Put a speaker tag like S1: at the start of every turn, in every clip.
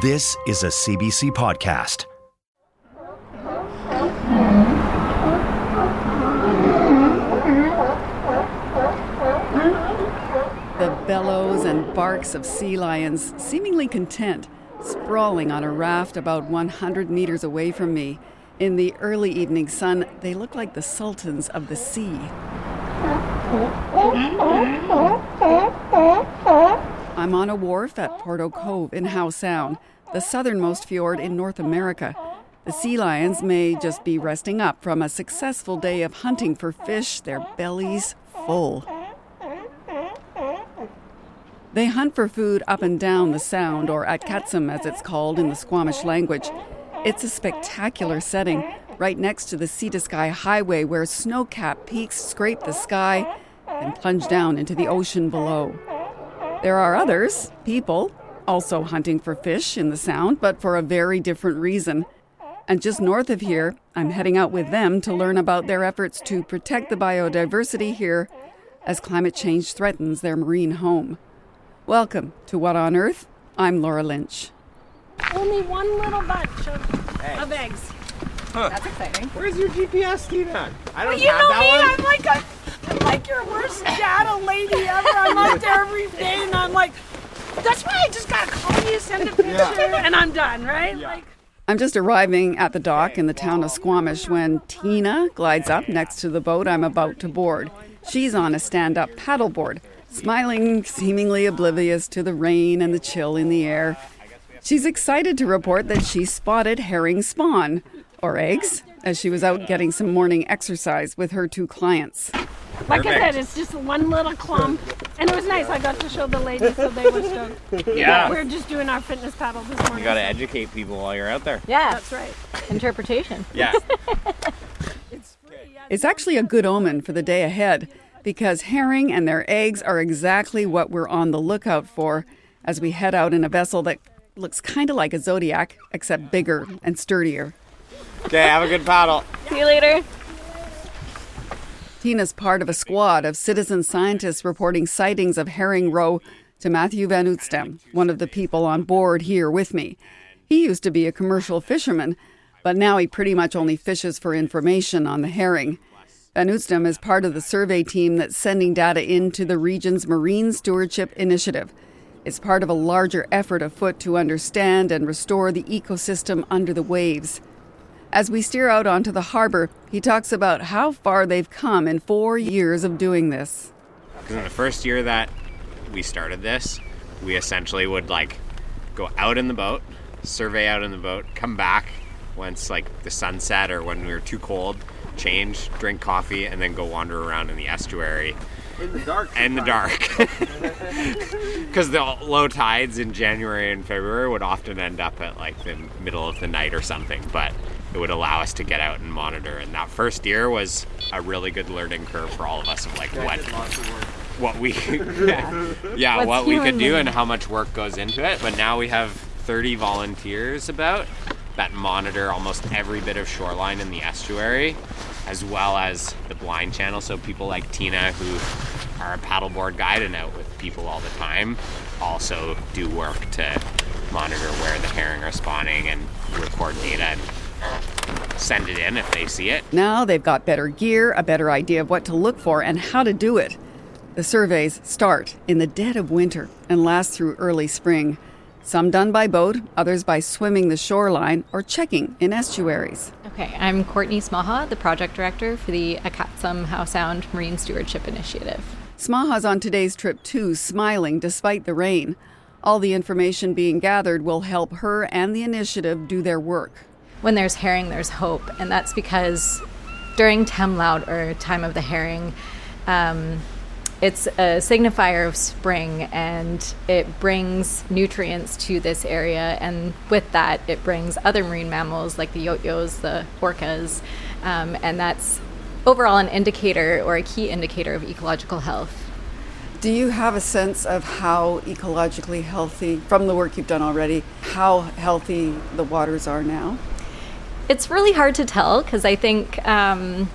S1: This is a CBC podcast.
S2: The bellows and barks of sea lions, seemingly content, sprawling on a raft about 100 meters away from me. In the early evening sun, they look like the sultans of the sea. I'm on a wharf at Porteau Cove in Howe Sound, the southernmost fjord in North America. The sea lions may just be resting up from a successful day of hunting for fish, their bellies full. They hunt for food up and down the sound, or at Katsum as it's called in the Squamish language. It's a spectacular setting, right next to the sea to sky highway where snow capped peaks scrape the sky and plunge down into the ocean below. There are others, people, also hunting for fish in the sound, but for a very different reason. And just north of here, I'm heading out with them to learn about their efforts to protect the biodiversity here as climate change threatens their marine home. Welcome to What on Earth? I'm Laura Lynch.
S3: Only one little bunch of, of eggs.
S4: That's exciting.
S5: Where's your GPS, Tina? I don't
S3: Well, you
S5: have
S3: know
S5: that
S3: me,
S5: one.
S3: I'm like a, I'm like your worst data lady ever. I'm out there every day and I'm like, that's why I just gotta call you, send a picture, and I'm done, right? Like,
S2: I'm just arriving at the dock in the town of Squamish when Tina glides up next to the boat I'm about to board. She's on a stand up paddleboard, smiling, seemingly oblivious to the rain and the chill in the air. She's excited to report that she spotted herring spawn, or eggs, as she was out getting some morning exercise with her two clients.
S3: Like I said, it's just one little clump, and it was nice. I got to show the ladies, so they were stoked.
S5: Yeah.
S3: We're just doing our fitness paddle this morning.
S5: You gotta educate people while you're out there.
S4: Yeah,
S3: That's right.
S4: interpretation.
S5: Yeah.
S2: It's actually a good omen for the day ahead because herring and their eggs are exactly what we're on the lookout for as we head out in a vessel that looks kind of like a Zodiac, except bigger and sturdier.
S5: okay, have a good paddle.
S4: See you later.
S2: Tina's part of a squad of citizen scientists reporting sightings of herring roe to Matthew Van Oostdam, one of the people on board here with me. He used to be a commercial fisherman, but now he pretty much only fishes for information on the herring. Van Oostdam is part of the survey team that's sending data into the region's Marine Stewardship Initiative. It's part of a larger effort afoot to understand and restore the ecosystem under the waves. As we steer out onto the harbor, he talks about how far they've come in four years of doing this.
S5: Because in the first year that we started this, we essentially would like go out in the boat, survey out in the boat, come back once like the sun set or when we were too cold, change, drink coffee, and then go wander around in the estuary.
S6: In the dark.
S5: In the dark. Because the low tides in January and February would often end up at like the middle of the night or something, but it would allow us to get out and monitor. And that first year was a really good learning curve for all of us of like what
S6: of
S5: what we yeah
S4: What's
S5: what we could do and how much work goes into it. But now we have 30 volunteers about that monitor almost every bit of shoreline in the estuary as well as the blind channel. So people like tina who are a paddleboard guide and out with people all the time also do work to monitor where the herring are spawning and record data and send it in if they see it
S2: Now they've got better gear, a better idea of what to look for, and how to do it. The surveys start in the dead of winter and last through early spring. Some done by boat, others by swimming the shoreline or checking in estuaries.
S4: Okay, I'm Courtney Smaha, the project director for the Akatsum Howe Sound Marine Stewardship Initiative.
S2: Smaha's on today's trip too, smiling despite the rain. All the information being gathered will help her and the initiative do their work.
S4: When there's herring, there's hope, and that's because during Temlaut or time of the herring, um, it's a signifier of spring and it brings nutrients to this area. And with that, it brings other marine mammals like the yoyos, the orcas. Um, and that's overall an indicator or a key indicator of ecological health.
S2: Do you have a sense of how ecologically healthy, from the work you've done already, how healthy the waters are now?
S4: It's really hard to tell because I think um,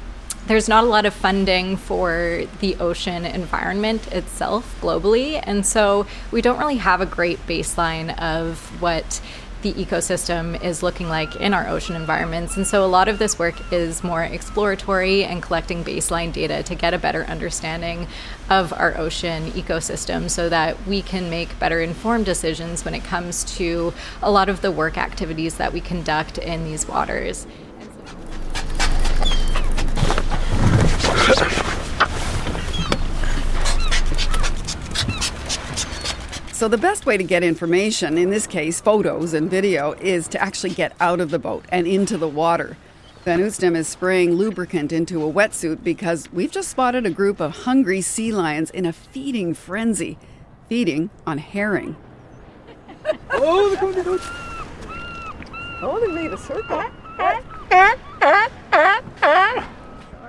S4: there's not a lot of funding for the ocean environment itself globally. And so we don't really have a great baseline of what the ecosystem is looking like in our ocean environments. And so a lot of this work is more exploratory and collecting baseline data to get a better understanding of our ocean ecosystem so that we can make better informed decisions when it comes to a lot of the work activities that we conduct in these waters.
S2: So, the best way to get information, in this case photos and video, is to actually get out of the boat and into the water. Van Oostdam is spraying lubricant into a wetsuit because we've just spotted a group of hungry sea lions in a feeding frenzy, feeding on herring.
S6: oh, they're coming down. Oh, they made a circle.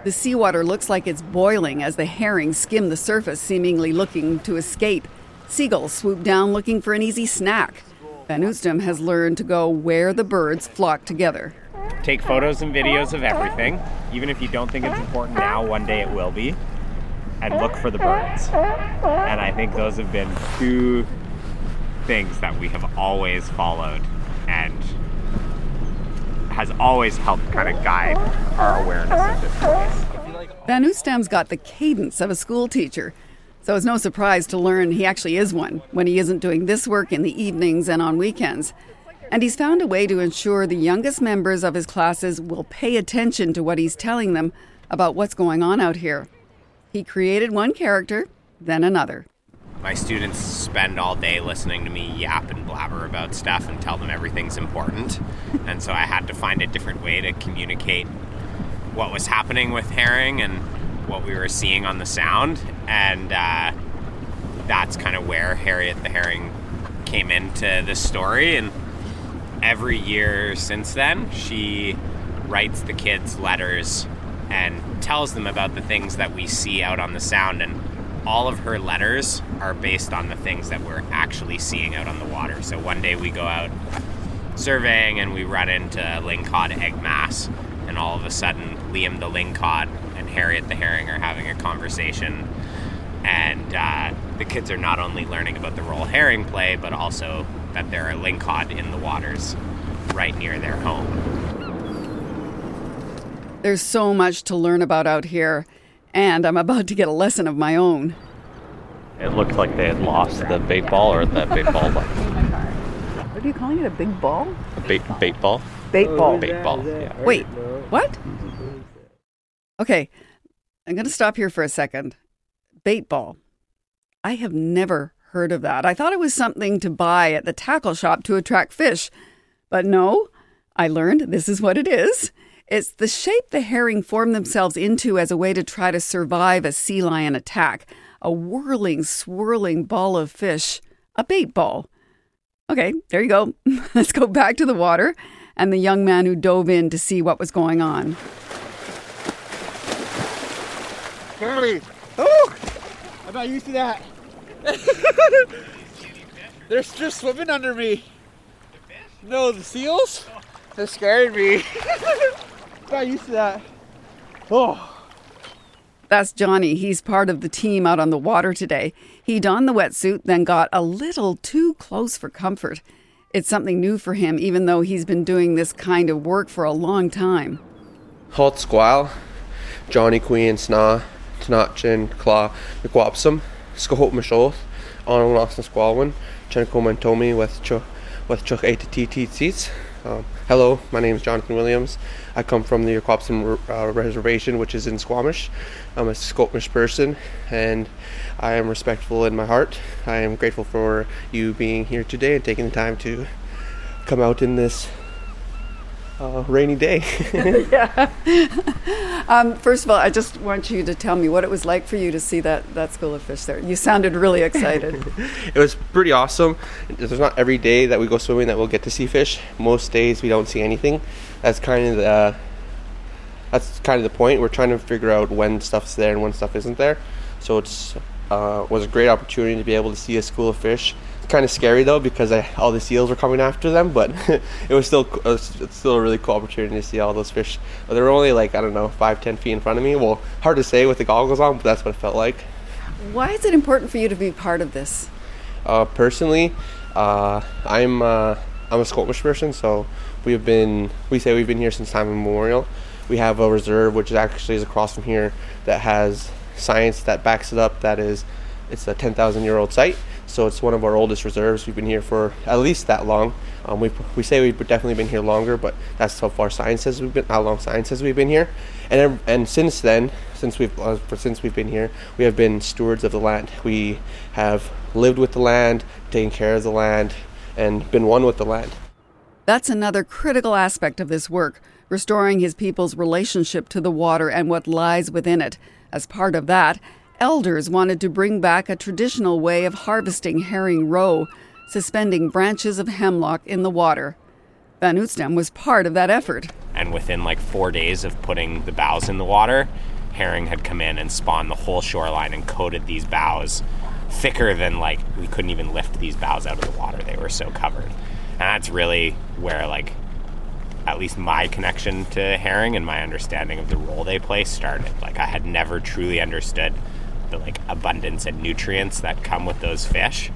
S2: The seawater looks like it's boiling as the herring skim the surface, seemingly looking to escape. Seagulls swoop down looking for an easy snack. Van Oostdam has learned to go where the birds flock together.
S5: Take photos and videos of everything, even if you don't think it's important now, one day it will be, and look for the birds. And I think those have been two things that we have always followed and has always helped kind of guide our awareness of this place.
S2: Van Oostdam's got the cadence of a school teacher. So it's no surprise to learn he actually is one when he isn't doing this work in the evenings and on weekends. And he's found a way to ensure the youngest members of his classes will pay attention to what he's telling them about what's going on out here. He created one character, then another.
S5: My students spend all day listening to me yap and blabber about stuff and tell them everything's important. and so I had to find a different way to communicate what was happening with herring and what we were seeing on the sound, and uh, that's kind of where Harriet the Herring came into the story. And every year since then, she writes the kids letters and tells them about the things that we see out on the sound. And all of her letters are based on the things that we're actually seeing out on the water. So one day we go out surveying and we run into lingcod egg mass, and all of a sudden, Liam the lingcod Harriet the Herring are having a conversation, and uh, the kids are not only learning about the role herring play, but also that there are lingcod in the waters right near their home.
S2: There's so much to learn about out here, and I'm about to get a lesson of my own.
S7: It looked like they had lost the bait ball, or that bait ball.
S6: What are you calling it? A big ball?
S7: A bait bait ball.
S6: Bait ball.
S7: Bait ball. Yeah.
S2: Wait, what? Okay, I'm going to stop here for a second. Bait ball. I have never heard of that. I thought it was something to buy at the tackle shop to attract fish. But no, I learned this is what it is. It's the shape the herring form themselves into as a way to try to survive a sea lion attack. A whirling, swirling ball of fish. A bait ball. Okay, there you go. Let's go back to the water and the young man who dove in to see what was going on.
S6: Kimberly! Oh! I'm not used to that. They're just swimming under me. No, the seals—they scared me. I'm not used to that. Oh.
S2: That's Johnny. He's part of the team out on the water today. He donned the wetsuit, then got a little too close for comfort. It's something new for him, even though he's been doing this kind of work for a long time.
S8: Hot squall, Johnny Queen, Sna, Tnachin, Cla, Mashoth, Arnold Lawson Squalwin, Chenko Tomi with Chuck with Chuck 8 TT seats. Um, hello, my name is Jonathan Williams. I come from the Aquapsum uh, Reservation, which is in Squamish. I'm a Squamish person, and I am respectful in my heart. I am grateful for you being here today and taking the time to come out in this uh, rainy day.
S2: yeah. um, first of all, I just want you to tell me what it was like for you to see that, that school of fish there. You sounded really excited.
S8: it was pretty awesome. There's not every day that we go swimming that we'll get to see fish. Most days we don't see anything. That's kind of the uh, that's kind of the point. We're trying to figure out when stuff's there and when stuff isn't there. So it's uh, was a great opportunity to be able to see a school of fish kind of scary though because I, all the seals were coming after them, but it was still it was, it's still a really cool opportunity to see all those fish. They were only like I don't know five ten feet in front of me. Well, hard to say with the goggles on, but that's what it felt like.
S2: Why is it important for you to be part of this?
S8: Uh, personally, uh, I'm uh, I'm a Squamish person, so we've been we say we've been here since time immemorial. We have a reserve which actually is across from here that has science that backs it up. That is, it's a 10,000 year old site so it's one of our oldest reserves. We've been here for at least that long. Um, we we say we've definitely been here longer, but that's how far science says we've been. How long science says we've been here, and and since then, since we've uh, since we've been here, we have been stewards of the land. We have lived with the land, taken care of the land, and been one with the land.
S2: That's another critical aspect of this work, restoring his people's relationship to the water and what lies within it. As part of that, Elders wanted to bring back a traditional way of harvesting herring roe, suspending branches of hemlock in the water. Van Oostdam was part of that effort.
S5: And within like four days of putting the boughs in the water, herring had come in and spawned the whole shoreline and coated these boughs thicker than like we couldn't even lift these boughs out of the water. They were so covered. And that's really where like at least my connection to herring and my understanding of the role they play started. Like I had never truly understood the like abundance and nutrients that come with those fish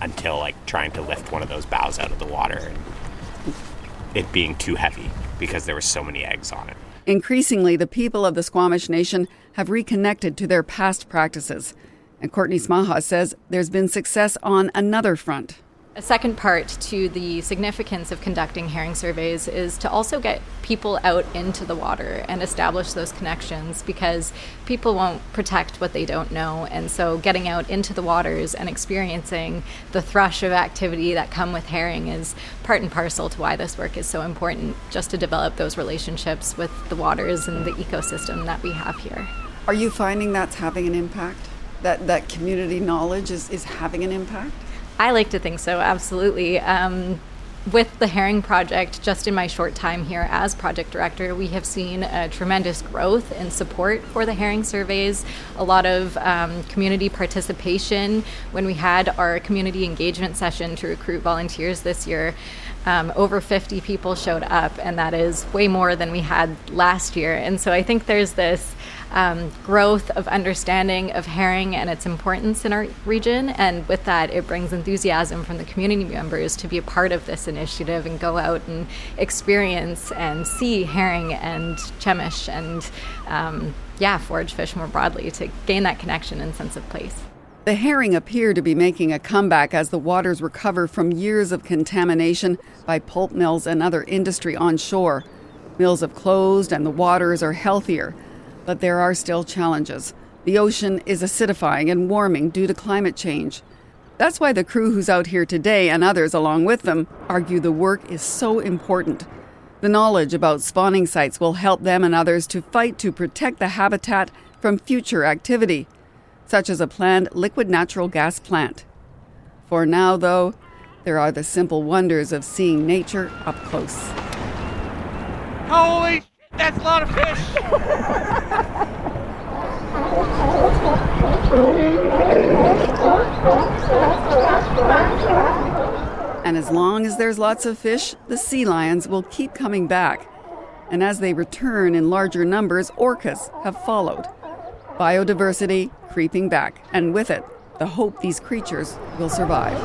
S5: until like trying to lift one of those boughs out of the water and it being too heavy because there were so many eggs on it.
S2: Increasingly, the people of the Squamish Nation have reconnected to their past practices. And Courtney Smaha says there's been success on another front.
S4: A second part to the significance of conducting herring surveys is to also get people out into the water and establish those connections because people won't protect what they don't know. And so getting out into the waters and experiencing the thrush of activity that come with herring is part and parcel to why this work is so important, just to develop those relationships with the waters and the ecosystem that we have here.
S2: Are you finding that's having an impact? That, that community knowledge is, is having an impact?
S4: I like to think so, absolutely. Um, with the Herring Project, just in my short time here as project director, we have seen a tremendous growth in support for the herring surveys, a lot of um, community participation. When we had our community engagement session to recruit volunteers this year, um, over 50 people showed up, and that is way more than we had last year. And so I think there's this um, growth of understanding of herring and its importance in our region. And with that, it brings enthusiasm from the community members to be a part of this initiative and go out and experience and see herring and chemish and, um, yeah, forage fish more broadly to gain that connection and sense of place.
S2: The herring appear to be making a comeback as the waters recover from years of contamination by pulp mills and other industry on shore. Mills have closed and the waters are healthier. But there are still challenges. The ocean is acidifying and warming due to climate change. That's why the crew who's out here today and others along with them argue the work is so important. The knowledge about spawning sites will help them and others to fight to protect the habitat from future activity, such as a planned liquid natural gas plant. For now, though, there are the simple wonders of seeing nature up close.
S6: Holy that's a lot of fish.
S2: and as long as there's lots of fish, the sea lions will keep coming back. And as they return in larger numbers, orcas have followed. Biodiversity creeping back, and with it, the hope these creatures will survive.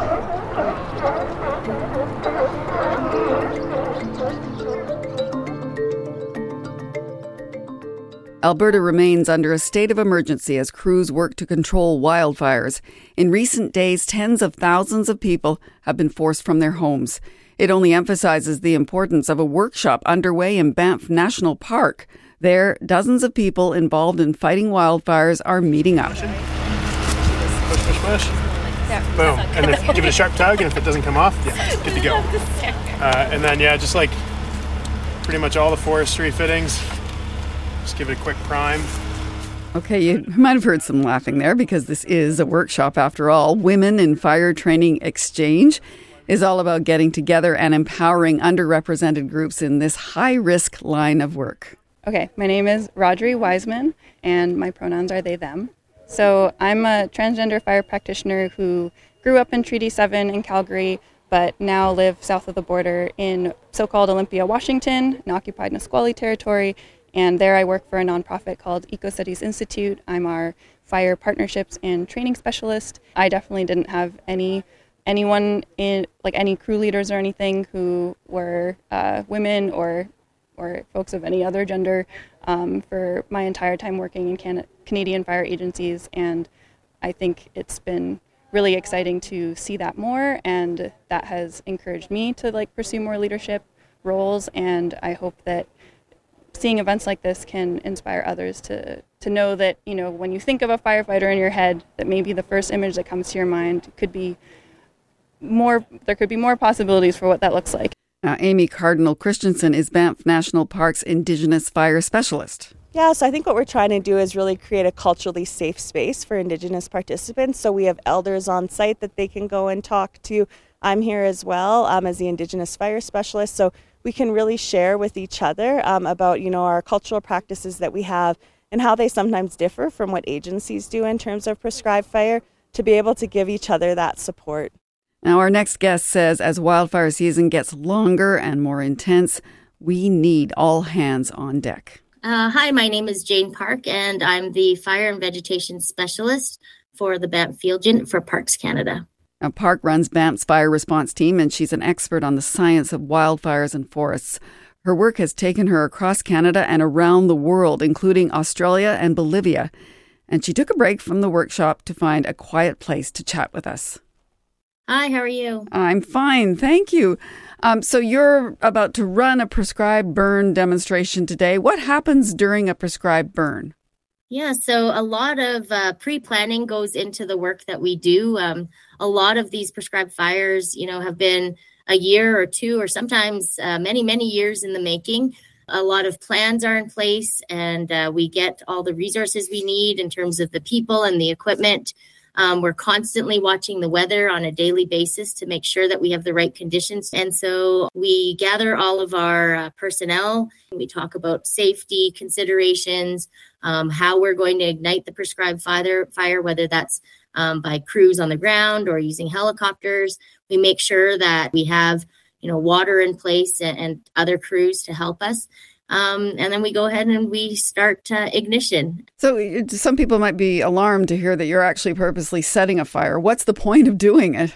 S2: Alberta remains under a state of emergency as crews work to control wildfires. In recent days, tens of thousands of people have been forced from their homes. It only emphasizes the importance of a workshop underway in Banff National Park. There, dozens of people involved in fighting wildfires are meeting up. Push,
S9: push, push. Yeah, Boom. And then give it a sharp tug, and if it doesn't come off, yeah, good to go. Uh, and then, yeah, just like pretty much all the forestry fittings. Just give it a quick prime.
S2: Okay, you might have heard some laughing there because this is a workshop after all. Women in Fire Training Exchange is all about getting together and empowering underrepresented groups in this high risk line of work.
S10: Okay, my name is Rodri Wiseman, and my pronouns are they, them. So I'm a transgender fire practitioner who grew up in Treaty 7 in Calgary, but now live south of the border in so called Olympia, Washington, an occupied Nisqually territory. And there I work for a nonprofit called Eco Studies Institute. I'm our fire partnerships and training specialist. I definitely didn't have any anyone in like any crew leaders or anything who were uh, women or or folks of any other gender um, for my entire time working in Can- Canadian fire agencies, and I think it's been really exciting to see that more, and that has encouraged me to like pursue more leadership roles, and I hope that seeing events like this can inspire others to to know that you know when you think of a firefighter in your head that maybe the first image that comes to your mind could be more there could be more possibilities for what that looks like
S2: now, Amy Cardinal Christensen is Banff National Park's Indigenous Fire Specialist.
S11: Yeah, so I think what we're trying to do is really create a culturally safe space for Indigenous participants. So we have elders on site that they can go and talk to. I'm here as well um, as the Indigenous Fire Specialist, so we can really share with each other um, about you know our cultural practices that we have and how they sometimes differ from what agencies do in terms of prescribed fire to be able to give each other that support.
S2: Now, our next guest says as wildfire season gets longer and more intense, we need all hands on deck.
S12: Uh, hi, my name is Jane Park, and I'm the Fire and Vegetation Specialist for the Banff Field Unit for Parks Canada.
S2: Now, Park runs Banff's fire response team, and she's an expert on the science of wildfires and forests. Her work has taken her across Canada and around the world, including Australia and Bolivia. And she took a break from the workshop to find a quiet place to chat with us.
S12: Hi, how are you?
S2: I'm fine, thank you. Um, so you're about to run a prescribed burn demonstration today. What happens during a prescribed burn?
S12: Yeah, so a lot of uh, pre-planning goes into the work that we do. Um, a lot of these prescribed fires, you know, have been a year or two, or sometimes uh, many, many years in the making. A lot of plans are in place, and uh, we get all the resources we need in terms of the people and the equipment um, we're constantly watching the weather on a daily basis to make sure that we have the right conditions. And so we gather all of our uh, personnel. We talk about safety considerations, um, how we're going to ignite the prescribed fire, fire whether that's um, by crews on the ground or using helicopters. We make sure that we have you know water in place and, and other crews to help us um, and then we go ahead and we start uh, ignition.
S2: So some people might be alarmed to hear that you're actually purposely setting a fire. What's the point of doing it?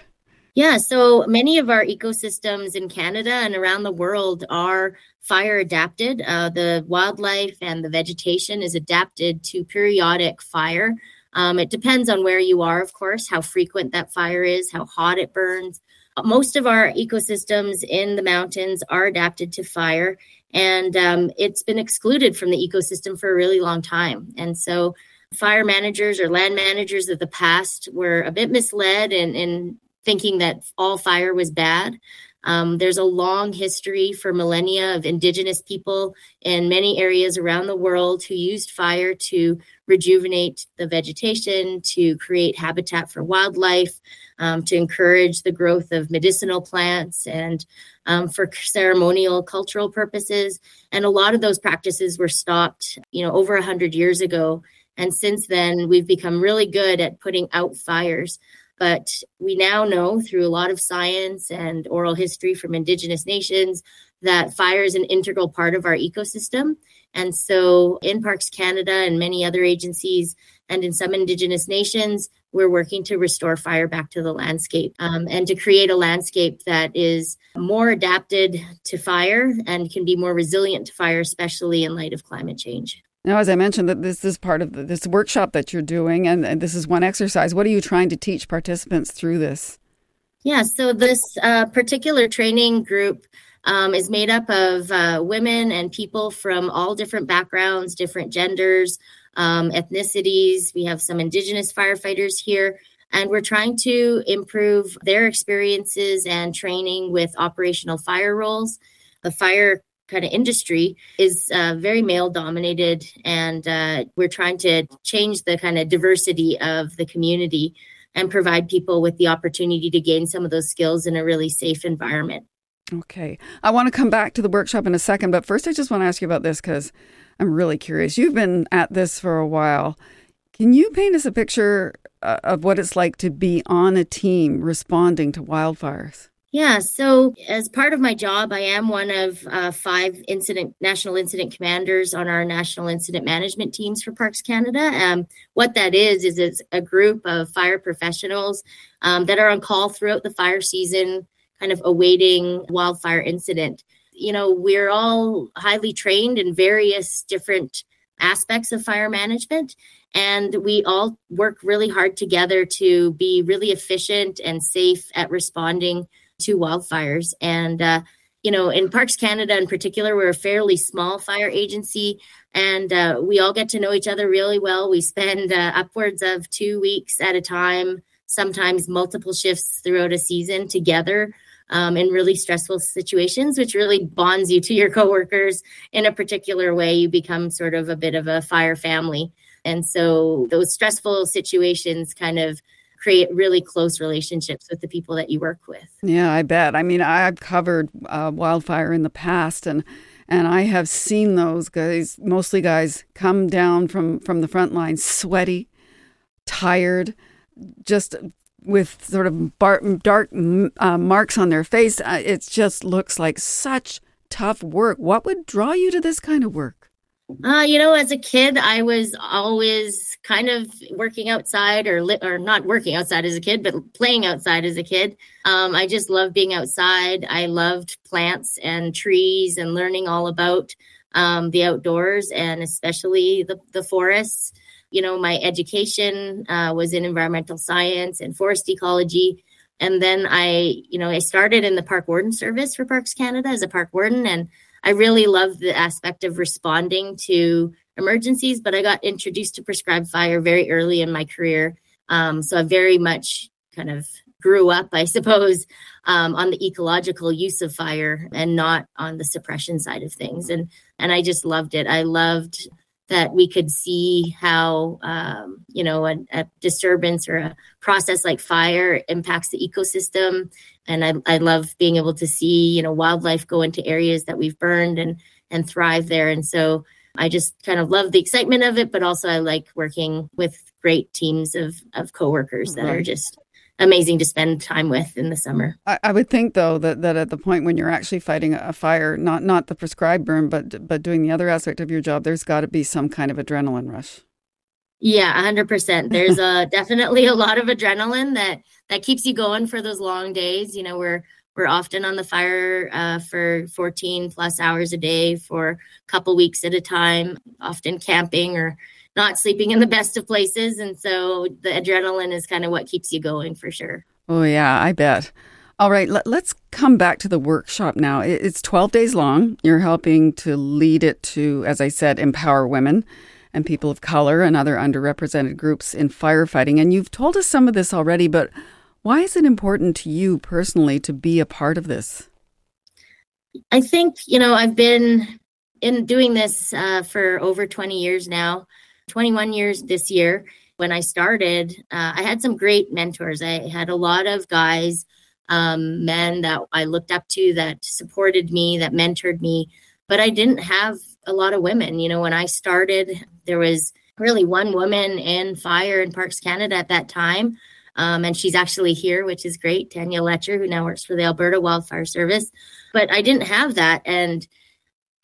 S12: Yeah, so many of our ecosystems in Canada and around the world are fire adapted. Uh, the wildlife and the vegetation is adapted to periodic fire. Um, it depends on where you are, of course, how frequent that fire is, how hot it burns. Most of our ecosystems in the mountains are adapted to fire and um, it's been excluded from the ecosystem for a really long time. And so, fire managers or land managers of the past were a bit misled in, in thinking that all fire was bad. Um, there's a long history for millennia of indigenous people in many areas around the world who used fire to rejuvenate the vegetation, to create habitat for wildlife, um, to encourage the growth of medicinal plants and um, for ceremonial cultural purposes. And a lot of those practices were stopped, you know, over a hundred years ago. And since then, we've become really good at putting out fires. But we now know through a lot of science and oral history from Indigenous nations that fire is an integral part of our ecosystem. And so, in Parks Canada and many other agencies, and in some Indigenous nations, we're working to restore fire back to the landscape um, and to create a landscape that is more adapted to fire and can be more resilient to fire, especially in light of climate change.
S2: Now, as I mentioned, that this is part of the, this workshop that you're doing, and, and, this is one exercise. What are you trying to teach participants through this?
S12: Yeah, so this uh, particular training group um, is made up of uh, women and people from all different backgrounds, different genders, um, ethnicities. We have some Indigenous firefighters here, and we're trying to improve their experiences and training with operational fire roles. The fire kind of industry is uh, very male dominated and uh, we're trying to change the kind of diversity of the community and provide people with the opportunity to gain some of those skills in a really safe environment
S2: Okay. I want to come back to the workshop in a second, but first I just want to ask you about this because I'm really curious. You've been at this for a while. Can you paint us a picture uh, of what it's like to be on a team responding to wildfires?
S12: Yeah, so as part of my job, I am one of uh, five incident national incident commanders on our national incident management teams for Parks Canada. Um, what that is is it's a group of fire professionals um, that are on call throughout the fire season, kind of awaiting wildfire incident. You know, we're all highly trained in various different aspects of fire management and we all work really hard together to be really efficient and safe at responding to wildfires. And, uh, you know, in Parks Canada in particular, we're a fairly small fire agency and uh, we all get to know each other really well. We spend uh, upwards of two weeks at a time, sometimes multiple shifts throughout a season together. Um, in really stressful situations, which really bonds you to your coworkers in a particular way. You become sort of a bit of a fire family. And so those stressful situations kind of create really close relationships with the people that you work with.
S2: Yeah, I bet. I mean, I've covered uh, wildfire in the past, and and I have seen those guys, mostly guys, come down from from the front line sweaty, tired, just with sort of bar- dark uh, marks on their face. Uh, it just looks like such tough work. What would draw you to this kind of work?
S12: Uh, you know, as a kid, I was always kind of working outside or li- or not working outside as a kid, but playing outside as a kid. Um, I just loved being outside. I loved plants and trees and learning all about um, the outdoors and especially the, the forests. You know, my education uh, was in environmental science and forest ecology. And then I, you know, I started in the park warden service for Parks Canada as a park warden and I really love the aspect of responding to emergencies, but I got introduced to prescribed fire very early in my career. Um, so I very much kind of grew up, I suppose, um, on the ecological use of fire and not on the suppression side of things. And and I just loved it. I loved that we could see how um, you know a, a, disturbance or a process like fire impacts the ecosystem and I, I love being able to see you know wildlife go into areas that we've burned and and thrive there and so i just kind of love the excitement of it but also i like working with great teams of of coworkers that right. are just amazing to spend time with in the summer.
S2: I, I, would think though that, that at the point when you're actually fighting a fire, not not the prescribed burn, but but doing the other aspect of your job, there's got to be some kind of adrenaline rush.
S12: Yeah, hundred percent. There's a definitely a lot of adrenaline that that keeps you going for those long days. You know, we're we're often on the fire uh, for 14 plus hours a day for a couple weeks at a time, often camping or not sleeping in the best of places. And so the adrenaline is kind of what keeps you going for sure.
S2: Oh, yeah, I bet. All right, let, us come back to the workshop now. It's 12 days long. You're helping to lead it to, as I said, empower women and people of color and other underrepresented groups in firefighting. And you've told us some of this already, but why is it important to you personally to be a part of this?
S12: I think, you know, I've been in doing this uh, for over 20 years now. 21 years this year. When I started, uh, I had some great mentors. I had a lot of guys, um, men that I looked up to that supported me, that mentored me, but I didn't have a lot of women. You know, when I started, there was really one woman in fire in Parks Canada at that time. Um, and she's actually here, which is great. Tanya Letcher, who now works for the Alberta Wildfire Service. But I didn't have that. And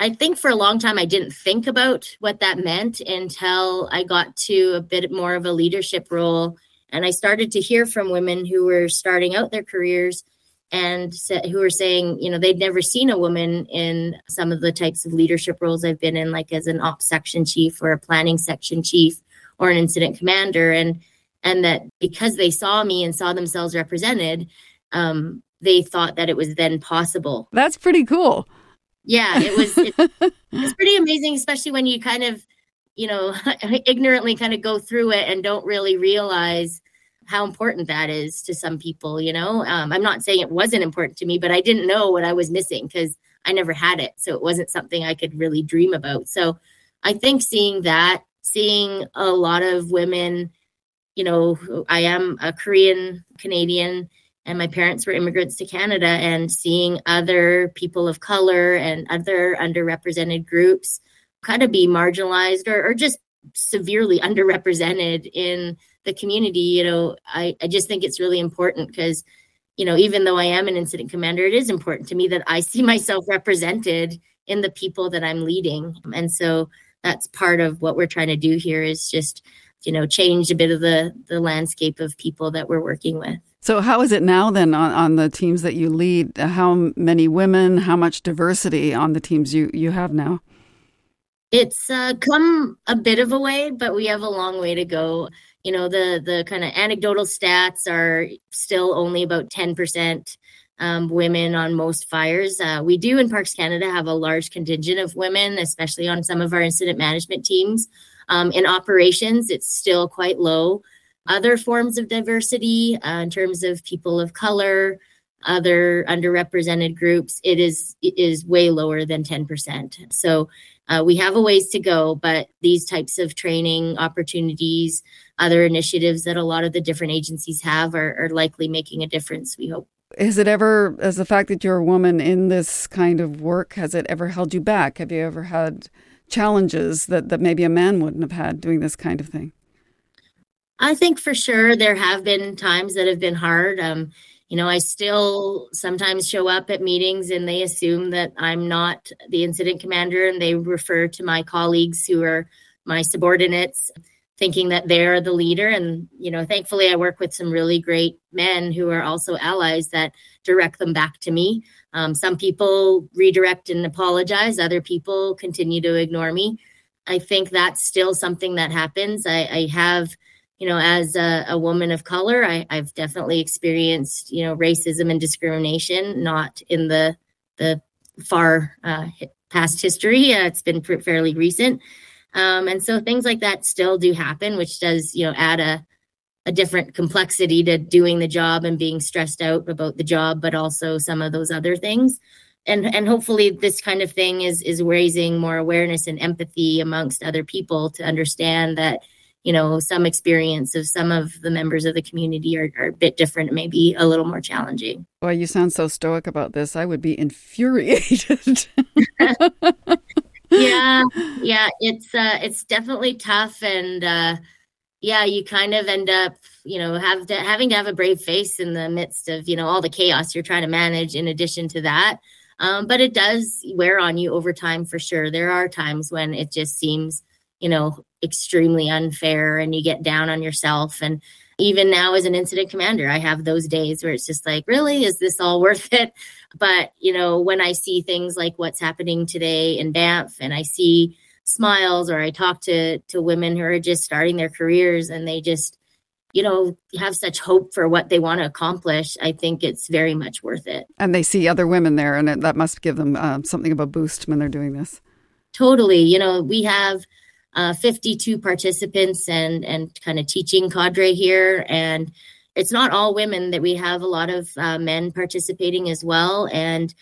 S12: I think for a long time I didn't think about what that meant until I got to a bit more of a leadership role. And I started to hear from women who were starting out their careers and who were saying, you know, they'd never seen a woman in some of the types of leadership roles I've been in, like as an ops section chief or a planning section chief or an incident commander. And and that because they saw me and saw themselves represented, um, they thought that it was then possible.
S2: That's pretty cool
S12: yeah, it was it, it's pretty amazing, especially when you kind of, you know, ignorantly kind of go through it and don't really realize how important that is to some people. You know, um, I'm not saying it wasn't important to me, but I didn't know what I was missing because I never had it, so it wasn't something I could really dream about. So I think seeing that, seeing a lot of women, you know, I am a Korean Canadian and my parents were immigrants to Canada and seeing other people of color and other underrepresented groups kind of be marginalized or, or just severely underrepresented in the community, you know, I, I just think it's really important because, you know, even though I am an incident commander, it is important to me that I see myself represented in the people that I'm leading. And so that's part of what we're trying to do here is just, you know, change a bit of the the landscape of people that we're working with.
S2: So, how is it now then on, on the teams that you lead? How many women, how much diversity on the teams you, you have now?
S12: It's uh, come a bit of a way, but we have a long way to go. You know, the the kind of anecdotal stats are still only about 10% um, women on most fires. Uh, we do in Parks Canada have a large contingent of women, especially on some of our incident management teams. Um, in operations, it's still quite low other forms of diversity uh, in terms of people of color, other underrepresented groups, it is it is way lower than 10%. So uh, we have a ways to go, but these types of training opportunities, other initiatives that a lot of the different agencies have are, are likely making a difference, we hope.
S2: Has it ever, as the fact that you're a woman in this kind of work, has it ever held you back? Have you ever had challenges that, that maybe a man wouldn't have had doing this kind of thing?
S12: I think for sure there have been times that have been hard. Um, you know, I still sometimes show up at meetings and they assume that I'm not the incident commander and they refer to my colleagues who are my subordinates, thinking that they're the leader. And, you know, thankfully I work with some really great men who are also allies that direct them back to me. Um, some people redirect and apologize, other people continue to ignore me. I think that's still something that happens. I, I have you know, as a, a woman of color, I, have definitely experienced, you know, racism and discrimination, not in the the far uh, past history. Uh, it's been fairly recent, um, and so things like that still do happen, which does, you know, add a a different complexity to doing the job and being stressed out about the job, but also some of those other things. And and hopefully this kind of thing is is raising more awareness and empathy amongst other people to understand that you know some experience of some of the members of the community are, are a bit different maybe a little more challenging.
S2: Well you sound so stoic about this. I would be infuriated.
S12: Yeah yeah it's uh it's definitely tough and uh yeah you kind of end up you know have to, having to have a brave face in the midst of you know all the chaos you're trying to manage in addition to that. Um, but it does wear on you over time for sure. There are times when it just seems you know extremely unfair and you get down on yourself. And even now as an incident commander i have those days where it's just like really? Is this all worth it? But you know when i see things like what's happening today in banff and i see smiles or i talk to to women who are just starting their careers and they just you know have such hope for what they want to accomplish i think it's very much worth it.
S2: And they see other women there and that must give them um, something of a boost when they're doing this.
S12: Totally. You know we have uh, 52 participants and and kind of teaching cadre here. And it's not all women that we have a lot of uh, men participating as well. And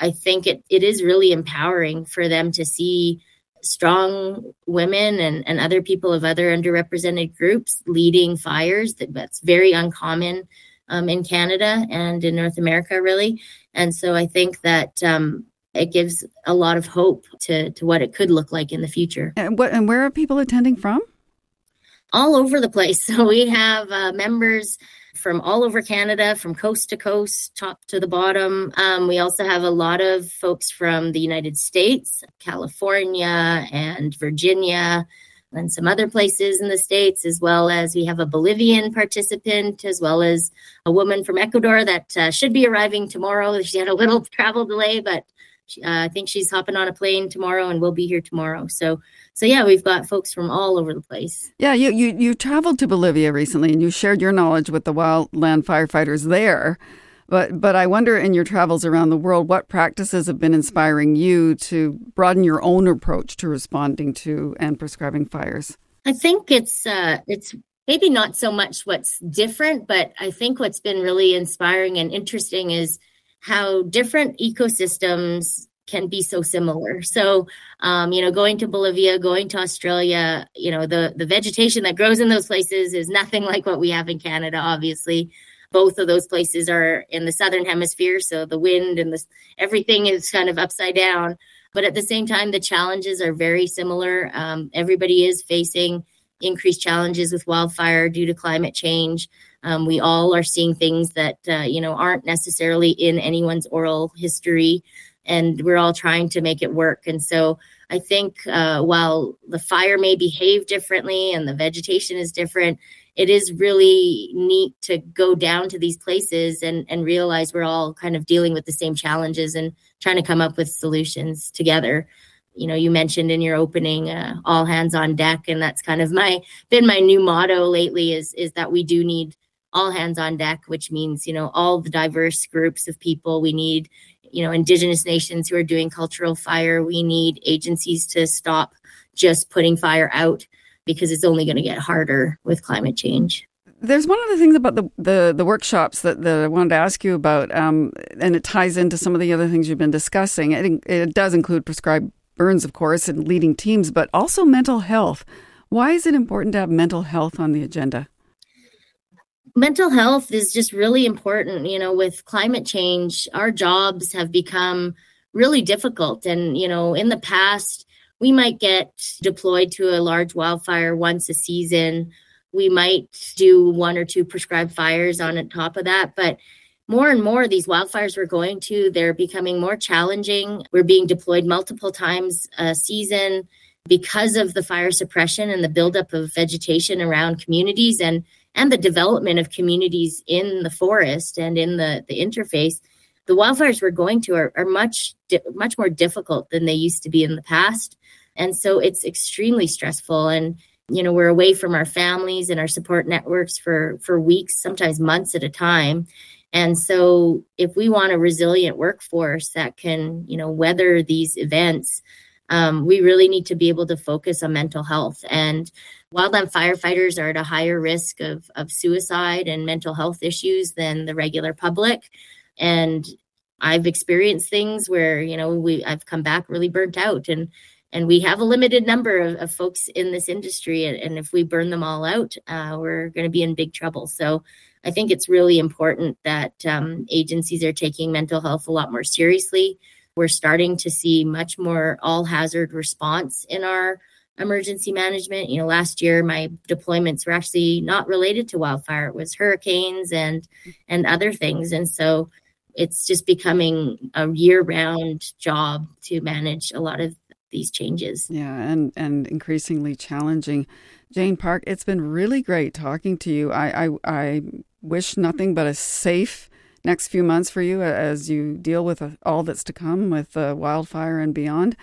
S12: i think it, it is really empowering for them to see strong women and, and other people of other underrepresented groups leading fires that, that's very uncommon um, in canada and in north america really. And so i think that um, it gives a lot of hope to, to what it could look like in the future.
S2: And what and where are people attending from?
S12: All over the place. So we have uh, members from all over Canada, from coast to coast, top to the bottom. Um, we also have a lot of folks from the United States, California, and Virginia, and some other places in the States, as well as we have a Bolivian participant, as well as a woman from Ecuador that uh, should be arriving tomorrow. She had a little travel delay, but uh, I think she's hopping on a plane tomorrow, and we'll be here tomorrow. So, so yeah, we've got folks from all over the place.
S2: Yeah, you you you traveled to Bolivia recently, and you shared your knowledge with the wildland firefighters there. But but I wonder, in your travels around the world, what practices have been inspiring you to broaden your own approach to responding to and prescribing fires?
S12: I think it's uh, it's maybe not so much what's different, but I think what's been really inspiring and interesting is how different ecosystems can be so similar. So, um, you know, going to Bolivia, going to Australia, you know, the the vegetation that grows in those places is nothing like what we have in Canada. Obviously, both of those places are in the southern hemisphere, so the wind and the everything is kind of upside down. But at the same time, the challenges are very similar. Um, everybody is facing increased challenges with wildfire due to climate change. Um, we all are seeing things that uh, you know aren't necessarily in anyone's oral history and we're all trying to make it work. And so I think uh, while the fire may behave differently and the vegetation is different, it is really neat to go down to these places and, and realize we're all kind of dealing with the same challenges and trying to come up with solutions together. You know, you mentioned in your opening, uh, all hands on deck, and that's kind of my been my new motto lately is is that we do need all hands on deck, which means you know all the diverse groups of people. We need you know indigenous nations who are doing cultural fire we need agencies to stop just putting fire out because it's only going to get harder with climate change
S2: there's one of the things about the, the, the workshops that, that I wanted to ask you about, um, and it ties into some of the other things you've been discussing. It, it does include prescribed burns, of course, and leading teams, but also mental health. Why is it important to have mental health on the agenda?
S12: Mental health is just really important. You know, with climate change, our jobs have become really difficult. And, you know, in the past, we might get deployed to a large wildfire once a season. We might do one or two prescribed fires on top of that. But more and more, these wildfires we're going to, they're becoming more challenging. We're being deployed multiple times a season because of the fire suppression and the buildup of vegetation around communities. And and the development of communities in the forest and in the, the interface, the wildfires we're going to are, are much much more difficult than they used to be in the past. And so it's extremely stressful. And you know, we're away from our families and our support networks for for weeks, sometimes months at a time. And so if we want a resilient workforce that can, you know, weather these events, um, we really need to be able to focus on mental health. And wildland firefighters are at a higher risk of, of suicide and mental health issues than the regular public. And I've experienced things where, you know, we I've come back really burnt out and and we have a limited number of, of folks in this industry and, and, if we burn them all out uh, we're going to be in big trouble so i think it's really important that um, agencies are taking mental health a lot more seriously we're starting to see much more all hazard response in our emergency management. You know, last year my deployments were actually not related to wildfire. It was hurricanes and and other things. And so it's just becoming a year-round job to manage a lot of these changes.
S2: Yeah, and and increasingly challenging. Jane Park, it's been really great talking to you. I I, I wish nothing but a safe next few months for you as you deal with uh, all that's to come with uh, wildfire and beyond.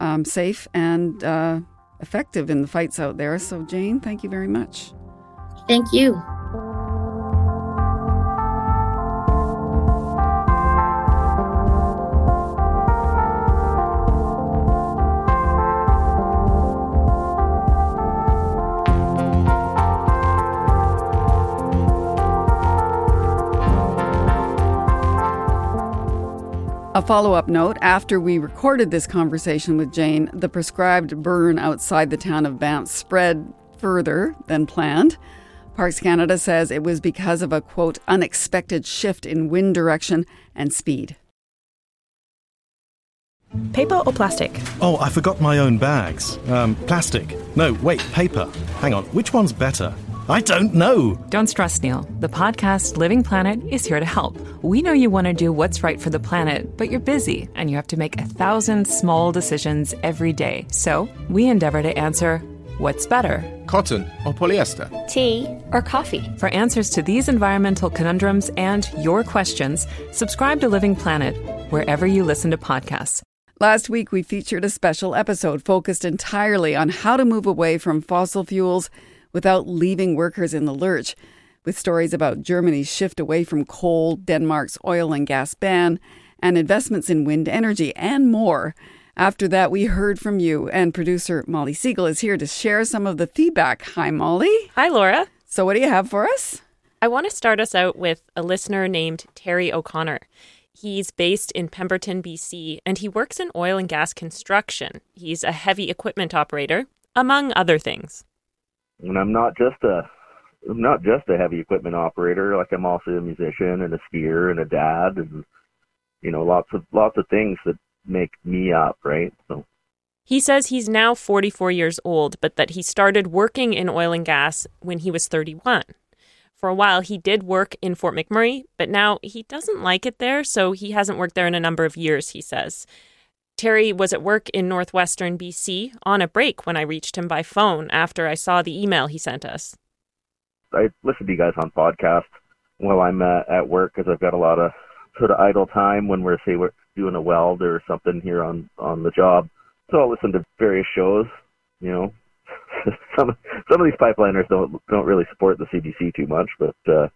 S2: Um, safe and uh, effective in the fights out there. So, Jane, thank you very much.
S12: Thank you.
S2: A follow up note after we recorded this conversation with Jane, the prescribed burn outside the town of Banff spread further than planned. Parks Canada says it was because of a quote, unexpected shift in wind direction and speed.
S13: Paper or plastic?
S1: Oh, I forgot my own bags. Um, plastic. No, wait, paper. Hang on, which one's better? I don't know.
S13: Don't stress, Neil. The podcast Living Planet is here to help. We know you want to do what's right for the planet, but you're busy and you have to make a thousand small decisions every day. So we endeavor to answer what's better
S14: cotton or polyester,
S4: tea or coffee.
S13: For answers to these environmental conundrums and your questions, subscribe to Living Planet wherever you listen to podcasts.
S2: Last week, we featured a special episode focused entirely on how to move away from fossil fuels without leaving workers in the lurch, with stories about Germany's shift away from coal, Denmark's oil and gas ban, and investments in wind energy, and more. After that, we heard from you, and producer Molly Siegel is here to share some of the feedback. Hi, Molly.
S13: Hi, Laura.
S2: So, what do you have for us?
S14: I want to start us out with a listener named Terry O'Connor. He's based in Pemberton, BC, and he works in oil and gas construction. He's a heavy equipment operator, among other things.
S15: And I'm not just a I'm not just a heavy equipment operator. Like I'm also a musician and a skier and a dad, and you know lots of lots of things that make me up, right? So
S14: He says he's now 44 years old, but that he started working in oil and gas when he was 31. For a while, he did work in Fort McMurray, but now he doesn't like it there, so he hasn't worked there in a number of years, he says. Terry was at work in northwestern BC on a break when I reached him by phone after I saw the email he sent us.
S15: I listen to you guys on podcasts while I'm uh, at work because I've got a lot of sort of idle time when we're say we're doing a weld or something here on on the job. So I'll listen to various shows. You know, some some of these pipeliners don't don't really support the CBC too much, but uh,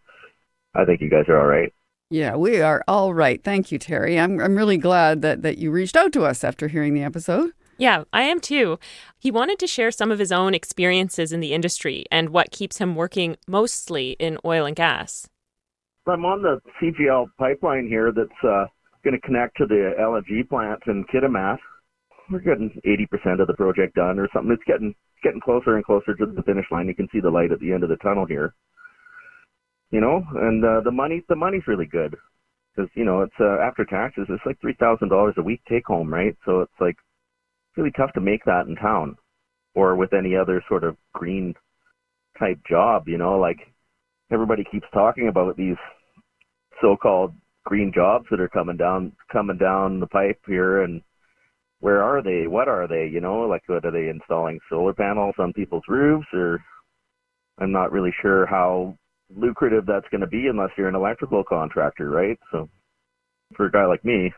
S15: I think you guys are all right.
S2: Yeah, we are all right. Thank you, Terry. I'm I'm really glad that that you reached out to us after hearing the episode.
S14: Yeah, I am too. He wanted to share some of his own experiences in the industry and what keeps him working mostly in oil and gas.
S15: I'm on the CGL pipeline here that's uh, going to connect to the LNG plant in Kitimat. We're getting 80% of the project done or something. It's getting getting closer and closer to the finish line. You can see the light at the end of the tunnel here. You know, and uh, the money the money's really good because you know it's uh, after taxes it's like three thousand dollars a week take home, right? So it's like really tough to make that in town or with any other sort of green type job, you know, like everybody keeps talking about these so-called green jobs that are coming down coming down the pipe here and where are they? What are they? You know, like what are they installing solar panels on people's roofs or I'm not really sure how lucrative that's going to be unless you're an electrical contractor, right? So for a guy like me,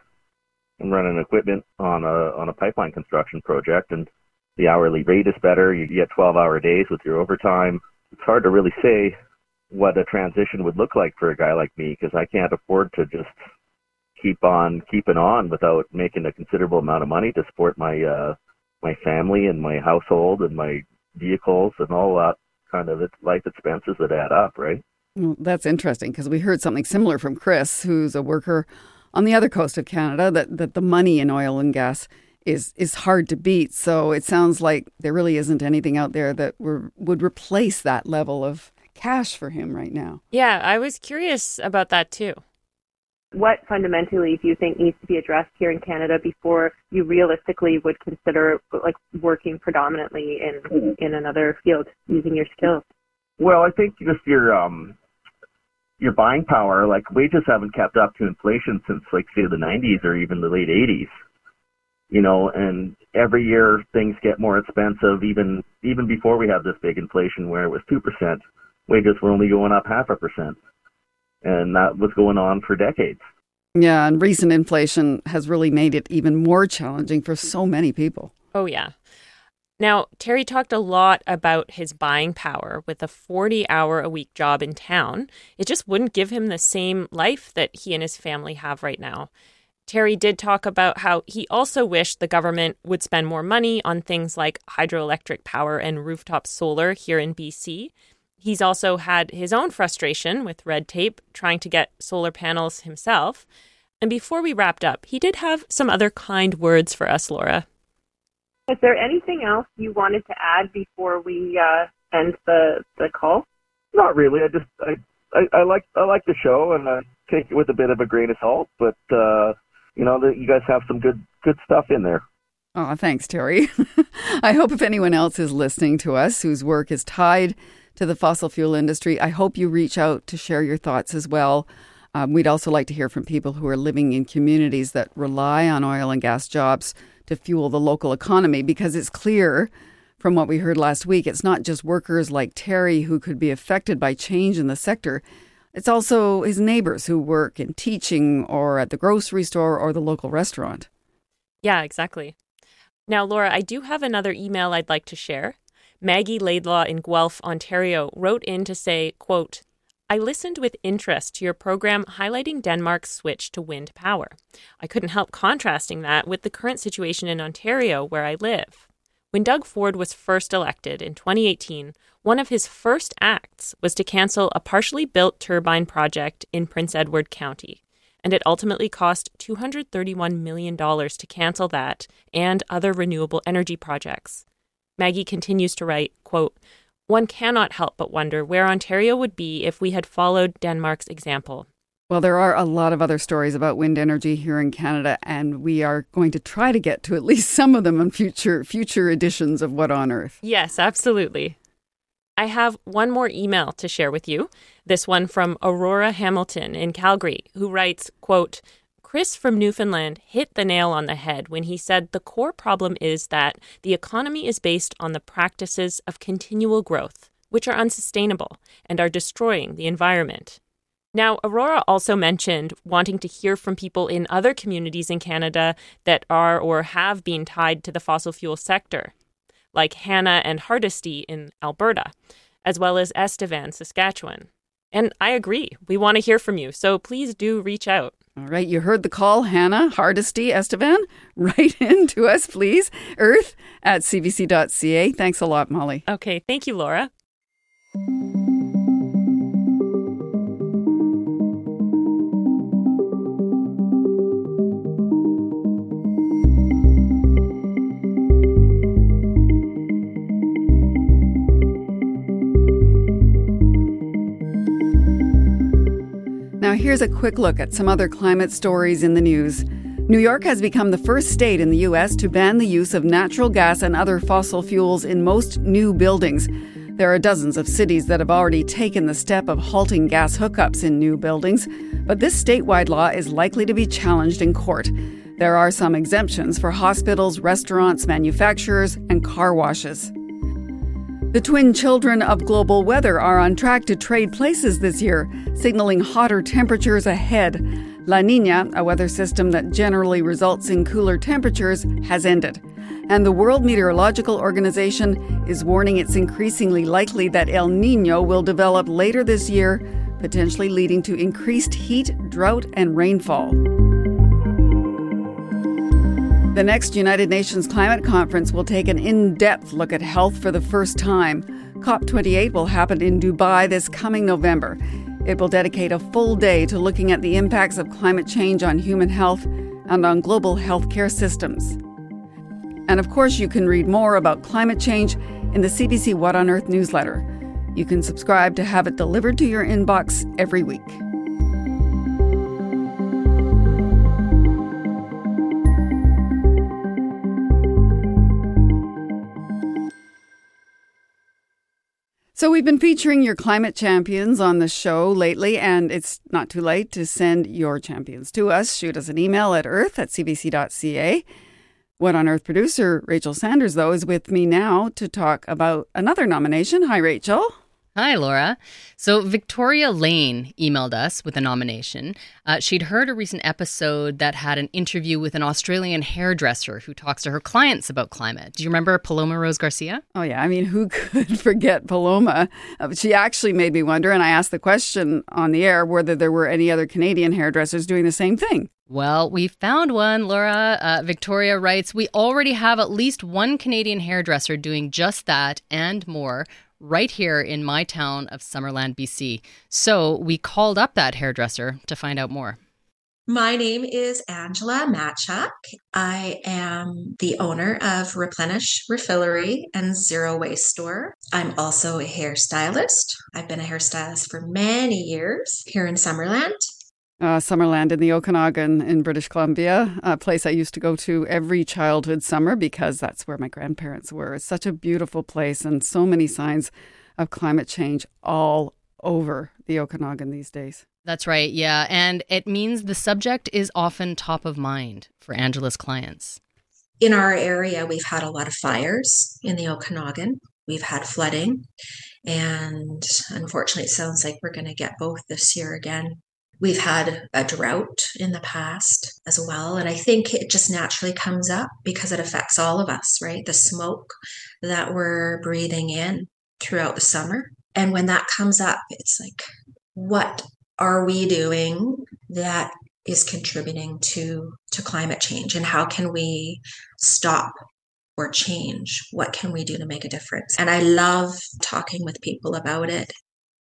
S15: I'm running equipment on a on a pipeline construction project, and the hourly rate is better. You get 12-hour days with your overtime. It's hard to really say what a transition would look like for a guy like me because I can't afford to just keep on keeping on without making a considerable amount of money to support my uh my family and my household and my vehicles and all that kind of life expenses that add up, right?
S2: Well, that's interesting because we heard something similar from Chris, who's a worker on the other coast of Canada, that, that the money in oil and gas is is hard to beat. So it sounds like there really isn't anything out there that were, would replace that level of cash for him right now.
S14: Yeah, I was curious about that too.
S16: What fundamentally do you think needs to be addressed here in Canada before you realistically would consider like working predominantly in in another field using your skills?
S15: Well, I think just your um your buying power, like wages haven't kept up to inflation since like say the 90s or even the late 80s. You know, and every year things get more expensive. Even even before we have this big inflation, where it was two percent, wages were only going up half a percent, and that was going on for decades.
S2: Yeah, and recent inflation has really made it even more challenging for so many people.
S14: Oh yeah. Now, Terry talked a lot about his buying power with a 40 hour a week job in town. It just wouldn't give him the same life that he and his family have right now. Terry did talk about how he also wished the government would spend more money on things like hydroelectric power and rooftop solar here in BC. He's also had his own frustration with red tape trying to get solar panels himself. And before we wrapped up, he did have some other kind words for us, Laura.
S16: Is there anything else you wanted to add before we uh, end the, the call?
S15: Not really. I just I, I, I like I like the show and I take it with a bit of a grain of salt, but uh, you know that you guys have some good good stuff in there.
S2: Oh, thanks, Terry. I hope if anyone else is listening to us whose work is tied to the fossil fuel industry, I hope you reach out to share your thoughts as well. Um, we'd also like to hear from people who are living in communities that rely on oil and gas jobs to fuel the local economy because it's clear from what we heard last week, it's not just workers like Terry who could be affected by change in the sector. It's also his neighbors who work in teaching or at the grocery store or the local restaurant.
S14: Yeah, exactly. Now, Laura, I do have another email I'd like to share. Maggie Laidlaw in Guelph, Ontario, wrote in to say, quote, I listened with interest to your program highlighting Denmark's switch to wind power. I couldn't help contrasting that with the current situation in Ontario, where I live. When Doug Ford was first elected in 2018, one of his first acts was to cancel a partially built turbine project in Prince Edward County. And it ultimately cost $231 million to cancel that and other renewable energy projects. Maggie continues to write, quote, one cannot help but wonder where Ontario would be if we had followed Denmark's example.
S2: Well, there are a lot of other stories about wind energy here in Canada, and we are going to try to get to at least some of them in future future editions of What on Earth.
S14: Yes, absolutely. I have one more email to share with you. This one from Aurora Hamilton in Calgary, who writes, quote, Chris from Newfoundland hit the nail on the head when he said the core problem is that the economy is based on the practices of continual growth, which are unsustainable and are destroying the environment. Now, Aurora also mentioned wanting to hear from people in other communities in Canada that are or have been tied to the fossil fuel sector, like Hanna and Hardisty in Alberta, as well as Estevan, Saskatchewan. And I agree, we want to hear from you, so please do reach out.
S2: All right, you heard the call, Hanna Hardisty, Estevan. Write in to us, please. Earth at cbc.ca. Thanks a lot, Molly.
S14: Okay, thank you, Laura.
S2: Here's a quick look at some other climate stories in the news. New York has become the first state in the U.S. to ban the use of natural gas and other fossil fuels in most new buildings. There are dozens of cities that have already taken the step of halting gas hookups in new buildings, but this statewide law is likely to be challenged in court. There are some exemptions for hospitals, restaurants, manufacturers, and car washes. The twin children of global weather are on track to trade places this year, signaling hotter temperatures ahead. La Nina, a weather system that generally results in cooler temperatures, has ended. And the World Meteorological Organization is warning it's increasingly likely that El Nino will develop later this year, potentially leading to increased heat, drought, and rainfall. The next United Nations Climate Conference will take an in depth look at health for the first time. COP28 will happen in Dubai this coming November. It will dedicate a full day to looking at the impacts of climate change on human health and on global healthcare systems. And of course, you can read more about climate change in the CBC What on Earth newsletter. You can subscribe to have it delivered to your inbox every week. So, we've been featuring your climate champions on the show lately, and it's not too late to send your champions to us. Shoot us an email at earth at cbc.ca. What on Earth producer Rachel Sanders, though, is with me now to talk about another nomination. Hi, Rachel.
S17: Hi, Laura. So, Victoria Lane emailed us with a nomination. Uh, she'd heard a recent episode that had an interview with an Australian hairdresser who talks to her clients about climate. Do you remember Paloma Rose Garcia?
S2: Oh, yeah. I mean, who could forget Paloma? Uh, she actually made me wonder, and I asked the question on the air whether there were any other Canadian hairdressers doing the same thing.
S17: Well, we found one, Laura. Uh, Victoria writes We already have at least one Canadian hairdresser doing just that and more right here in my town of Summerland, BC. So we called up that hairdresser to find out more.
S18: My name is Angela Matchak. I am the owner of Replenish Refillery and Zero Waste Store. I'm also a hairstylist. I've been a hairstylist for many years here in Summerland.
S2: Uh, Summerland in the Okanagan in British Columbia, a place I used to go to every childhood summer because that's where my grandparents were. It's such a beautiful place and so many signs of climate change all over the Okanagan these days.
S17: That's right, yeah. And it means the subject is often top of mind for Angela's clients.
S18: In our area, we've had a lot of fires in the Okanagan. We've had flooding. And unfortunately, it sounds like we're going to get both this year again. We've had a drought in the past as well. And I think it just naturally comes up because it affects all of us, right? The smoke that we're breathing in throughout the summer. And when that comes up, it's like, what are we doing that is contributing to to climate change and how can we stop or change? What can we do to make a difference? And I love talking with people about it.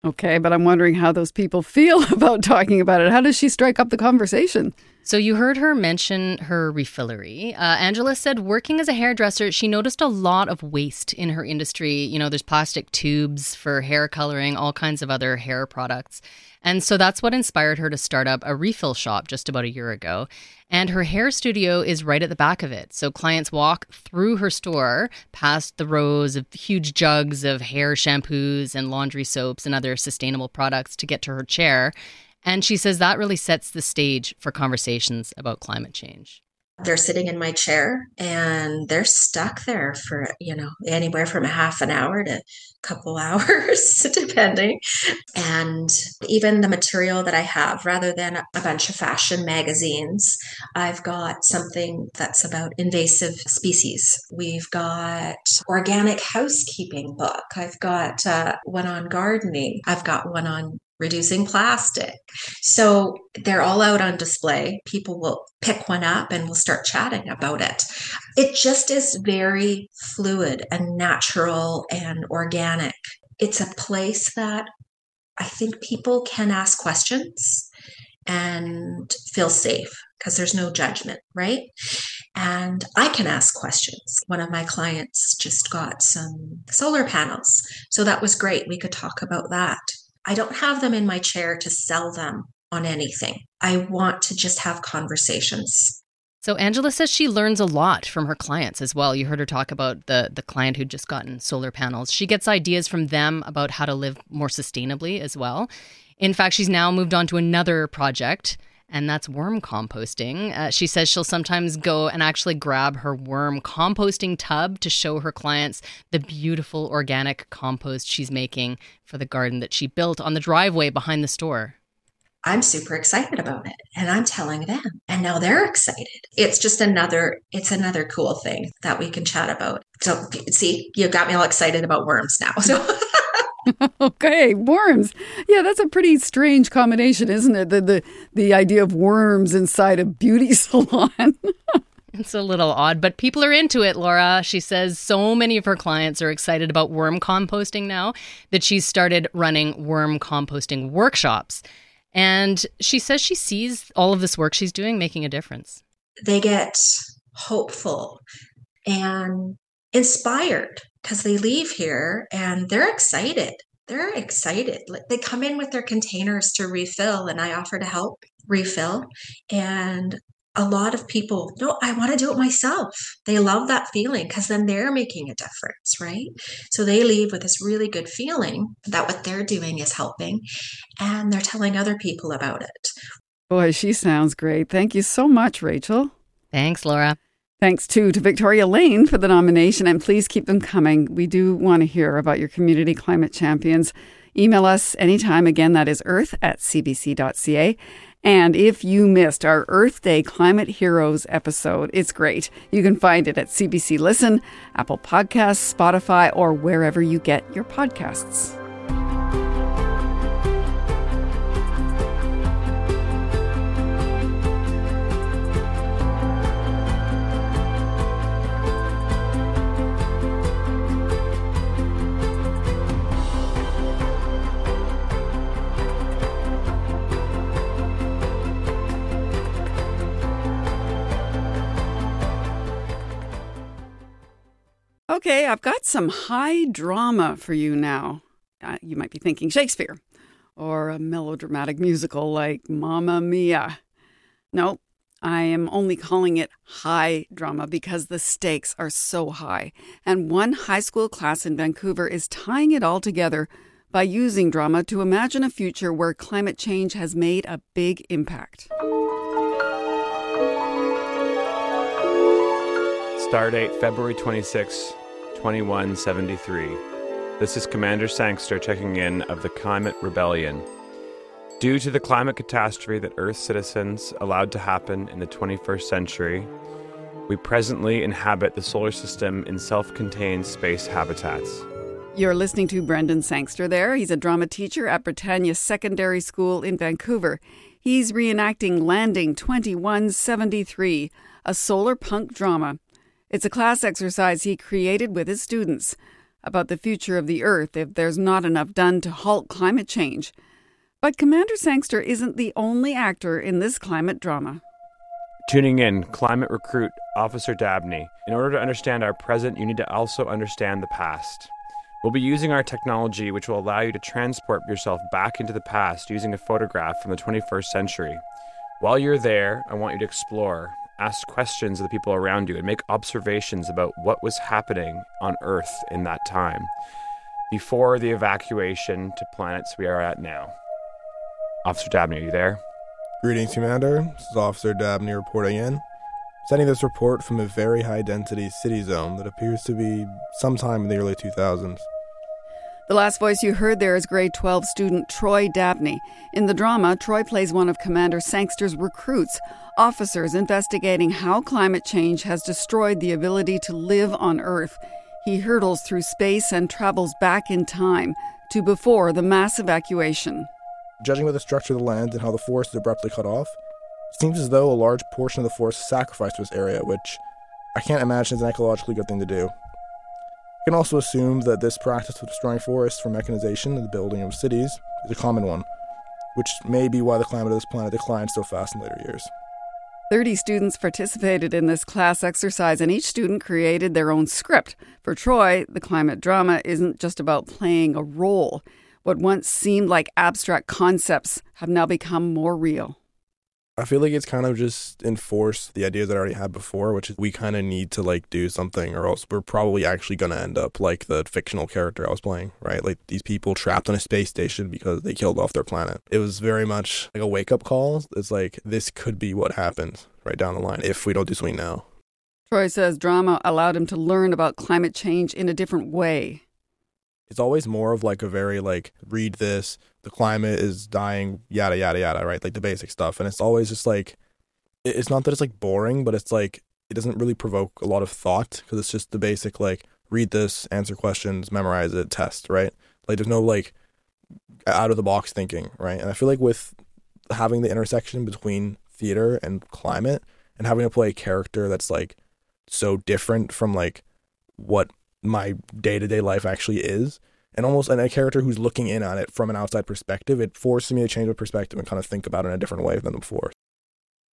S2: Okay, but I'm wondering how those people feel about talking about it. How does she strike up the conversation?
S17: So you heard her mention her refillery. Uh, Angela said working as a hairdresser, she noticed a lot of waste in her industry. You know, there's plastic tubes for hair coloring, all kinds of other hair products. And so that's what inspired her to start up a refill shop just about a year ago. And her hair studio is right at the back of it. So clients walk through her store past the rows of huge jugs of hair shampoos and laundry soaps and other sustainable products to get to her chair. And she says that really sets the stage for conversations about climate change.
S18: They're sitting in my chair and they're stuck there for, you know, anywhere from a half an hour to a couple hours, depending. And even the material that I have, rather than a bunch of fashion magazines, I've got something that's about invasive species. We've got organic housekeeping book. I've got uh, one on gardening. I've got one on reducing plastic. So they're all out on display. People will pick one up and we'll start chatting about it. It just is very fluid and natural and organic. It's a place that I think people can ask questions and feel safe because there's no judgment, right? And I can ask questions. One of my clients just got some solar panels. So that was great. We could talk about that. I don't have them in my chair to sell them on anything. I want to just have conversations.
S17: So Angela says she learns a lot from her clients as well. You heard her talk about the the client who'd just gotten solar panels. She gets ideas from them about how to live more sustainably as well. In fact, she's now moved on to another project and that's worm composting. Uh, she says she'll sometimes go and actually grab her worm composting tub to show her clients the beautiful organic compost she's making for the garden that she built on the driveway behind the store.
S18: I'm super excited about it and I'm telling them and now they're excited. It's just another it's another cool thing that we can chat about. So see, you got me all excited about worms now. So
S2: okay, worms. Yeah, that's a pretty strange combination, isn't it? The the the idea of worms inside a beauty salon.
S17: It's a little odd, but people are into it, Laura. She says so many of her clients are excited about worm composting now that she's started running worm composting workshops. And she says she sees all of this work she's doing making a difference.
S18: They get hopeful and inspired because they leave here and they're excited. They're excited. They come in with their containers to refill, and I offer to help refill. And a lot of people, no, I want to do it myself. They love that feeling because then they're making a difference, right? So they leave with this really good feeling that what they're doing is helping and they're telling other people about it.
S2: Boy, she sounds great. Thank you so much, Rachel.
S17: Thanks, Laura.
S2: Thanks too to Victoria Lane for the nomination, and please keep them coming. We do want to hear about your community climate champions. Email us anytime. Again, that is earth at cbc.ca. And if you missed our Earth Day Climate Heroes episode, it's great. You can find it at CBC Listen, Apple Podcasts, Spotify, or wherever you get your podcasts. Okay, I've got some high drama for you now. Uh, you might be thinking Shakespeare or a melodramatic musical like Mamma Mia. No, I am only calling it high drama because the stakes are so high. And one high school class in Vancouver is tying it all together by using drama to imagine a future where climate change has made a big impact.
S19: Stardate February 26, 2173. This is Commander Sangster checking in of the Climate Rebellion. Due to the climate catastrophe that Earth citizens allowed to happen in the 21st century, we presently inhabit the solar system in self contained space habitats.
S2: You're listening to Brendan Sangster there. He's a drama teacher at Britannia Secondary School in Vancouver. He's reenacting Landing 2173, a solar punk drama It's a class exercise he created with his students about the future of the Earth if there's not enough done to halt climate change. But Commander Sangster isn't the only actor in this climate drama.
S19: Tuning in, climate recruit Officer Dabney. In order to understand our present, you need to also understand the past. We'll be using our technology, which will allow you to transport yourself back into the past using a photograph from the 21st century. While you're there, I want you to explore, ask questions of the people around you, and make observations about what was happening on Earth in that time before the evacuation to planets we are at now. Officer Dabney, are you there?
S20: Greetings, Commander. This is Officer Dabney reporting in. Sending this report from a very high density city zone that appears to be sometime in the early 2000s.
S2: The last voice you heard there is grade 12 student Troy Dabney. In the drama, Troy plays one of Commander Sangster's recruits, officers investigating how climate change has destroyed the ability to live on Earth. He hurdles through space and travels back in time to before the mass evacuation.
S20: Judging by the structure of the land and how the forest is abruptly cut off, it seems as though a large portion of the forest is sacrificed to this area, which I can't imagine is an ecologically good thing to do. You can also assume that this practice of destroying forests for mechanization and the building of cities is a common one, which may be why the climate of this planet declined so fast in later years.
S2: 30 students participated in this class exercise, and each student created their own script. For Troy, the climate drama isn't just about playing a role. What once seemed like abstract concepts have now become more real.
S20: I feel like it's kind of just enforced the ideas that I already had before, which is we kind of need to like do something or else we're probably actually going to end up like the fictional character I was playing, right? Like these people trapped on a space station because they killed off their planet. It was very much like a wake up call. It's like this could be what happens right down the line if we don't do something now.
S2: Troy says drama allowed him to learn about climate change in a different way.
S20: It's always more of like a very like read this, the climate is dying, yada yada yada, right? Like the basic stuff, and it's always just like it's not that it's like boring, but it's like it doesn't really provoke a lot of thought because it's just the basic like read this, answer questions, memorize it, test, right? Like there's no like out of the box thinking, right? And I feel like with having the intersection between theater and climate and having to play a character that's like so different from like what my day to day life actually is, and almost and a character who's looking in on it from an outside perspective, it forces me to change my perspective and kind of think about it in a different way than before.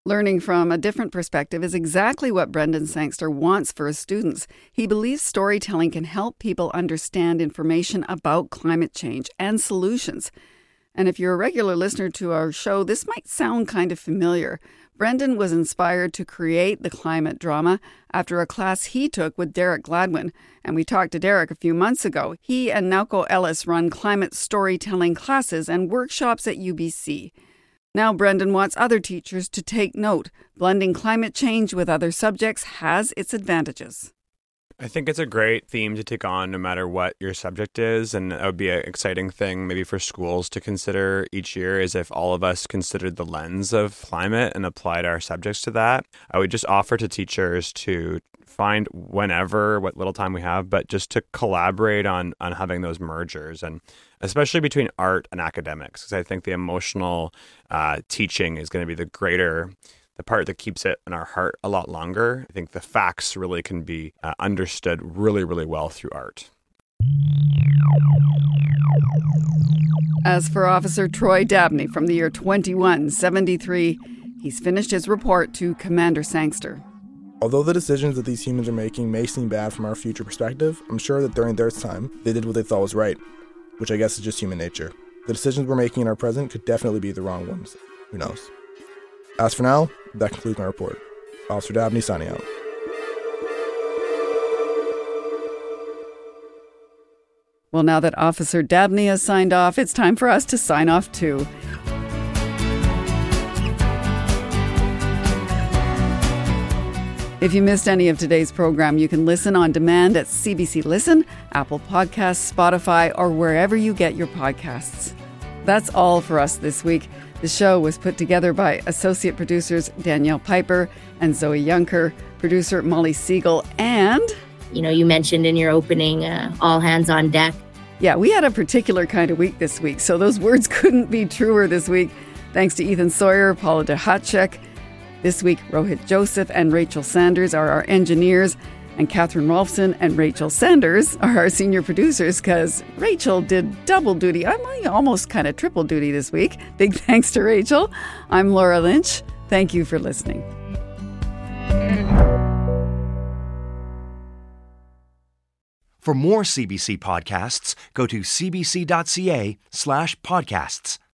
S2: Learning from a different perspective is exactly what Brendan Sangster wants for his students. He believes storytelling can help people understand information about climate change and solutions. And if you're a regular listener to our show, this might sound kind of familiar. Brendan was inspired to create the climate drama after a class he took with Derek Gladwin. And we talked to Derek a few months ago. He and Naoko Ellis run climate storytelling classes and workshops at UBC. Now, Brendan wants other teachers to take note. Blending climate change with other subjects has its advantages.
S19: I think it's a great theme to take on no matter what your subject is. And that would be an exciting thing maybe for schools to consider each year is if all of us considered the lens of climate and applied our subjects to that. I would just offer to teachers to find whenever, what little time we have, but just to collaborate on on having those mergers and especially between art and academics. Because I think the emotional uh, teaching is going to be the greater the part that keeps it in our heart a lot longer. I think the facts really can be uh, understood really, really well through art.
S2: As for Officer Troy Dabney from the year 2173, he's finished his report to Commander Sangster.
S20: Although the decisions that these humans are making may seem bad from our future perspective, I'm sure that during their time, they did what they thought was right, which I guess is just human nature. The decisions we're making in our present could definitely be the wrong ones. Who knows? As for now, that concludes my report. Officer Dabney signing out.
S2: Well, now that Officer Dabney has signed off, it's time for us to sign off too. If you missed any of today's program, you can listen on demand at CBC Listen, Apple Podcasts, Spotify, or wherever you get your podcasts. That's all for us this week. The show was put together by associate producers Danielle Piper and Zoe Yunker, producer Molly Siegel, and.
S12: You know, you mentioned in your opening, uh, all hands on deck.
S2: Yeah, we had a particular kind of week this week, so those words couldn't be truer this week. Thanks to Ethan Sawyer, Paula Duhatschek. This week, Rohit Joseph and Rachel Sanders are our engineers. And Catherine Rolfsen and Rachel Sanders are our senior producers because Rachel did double duty. I'm almost kind of triple duty this week. Big thanks to Rachel. I'm Laura Lynch. Thank you for listening.
S21: For more CBC podcasts, go to cbc.ca slash podcasts.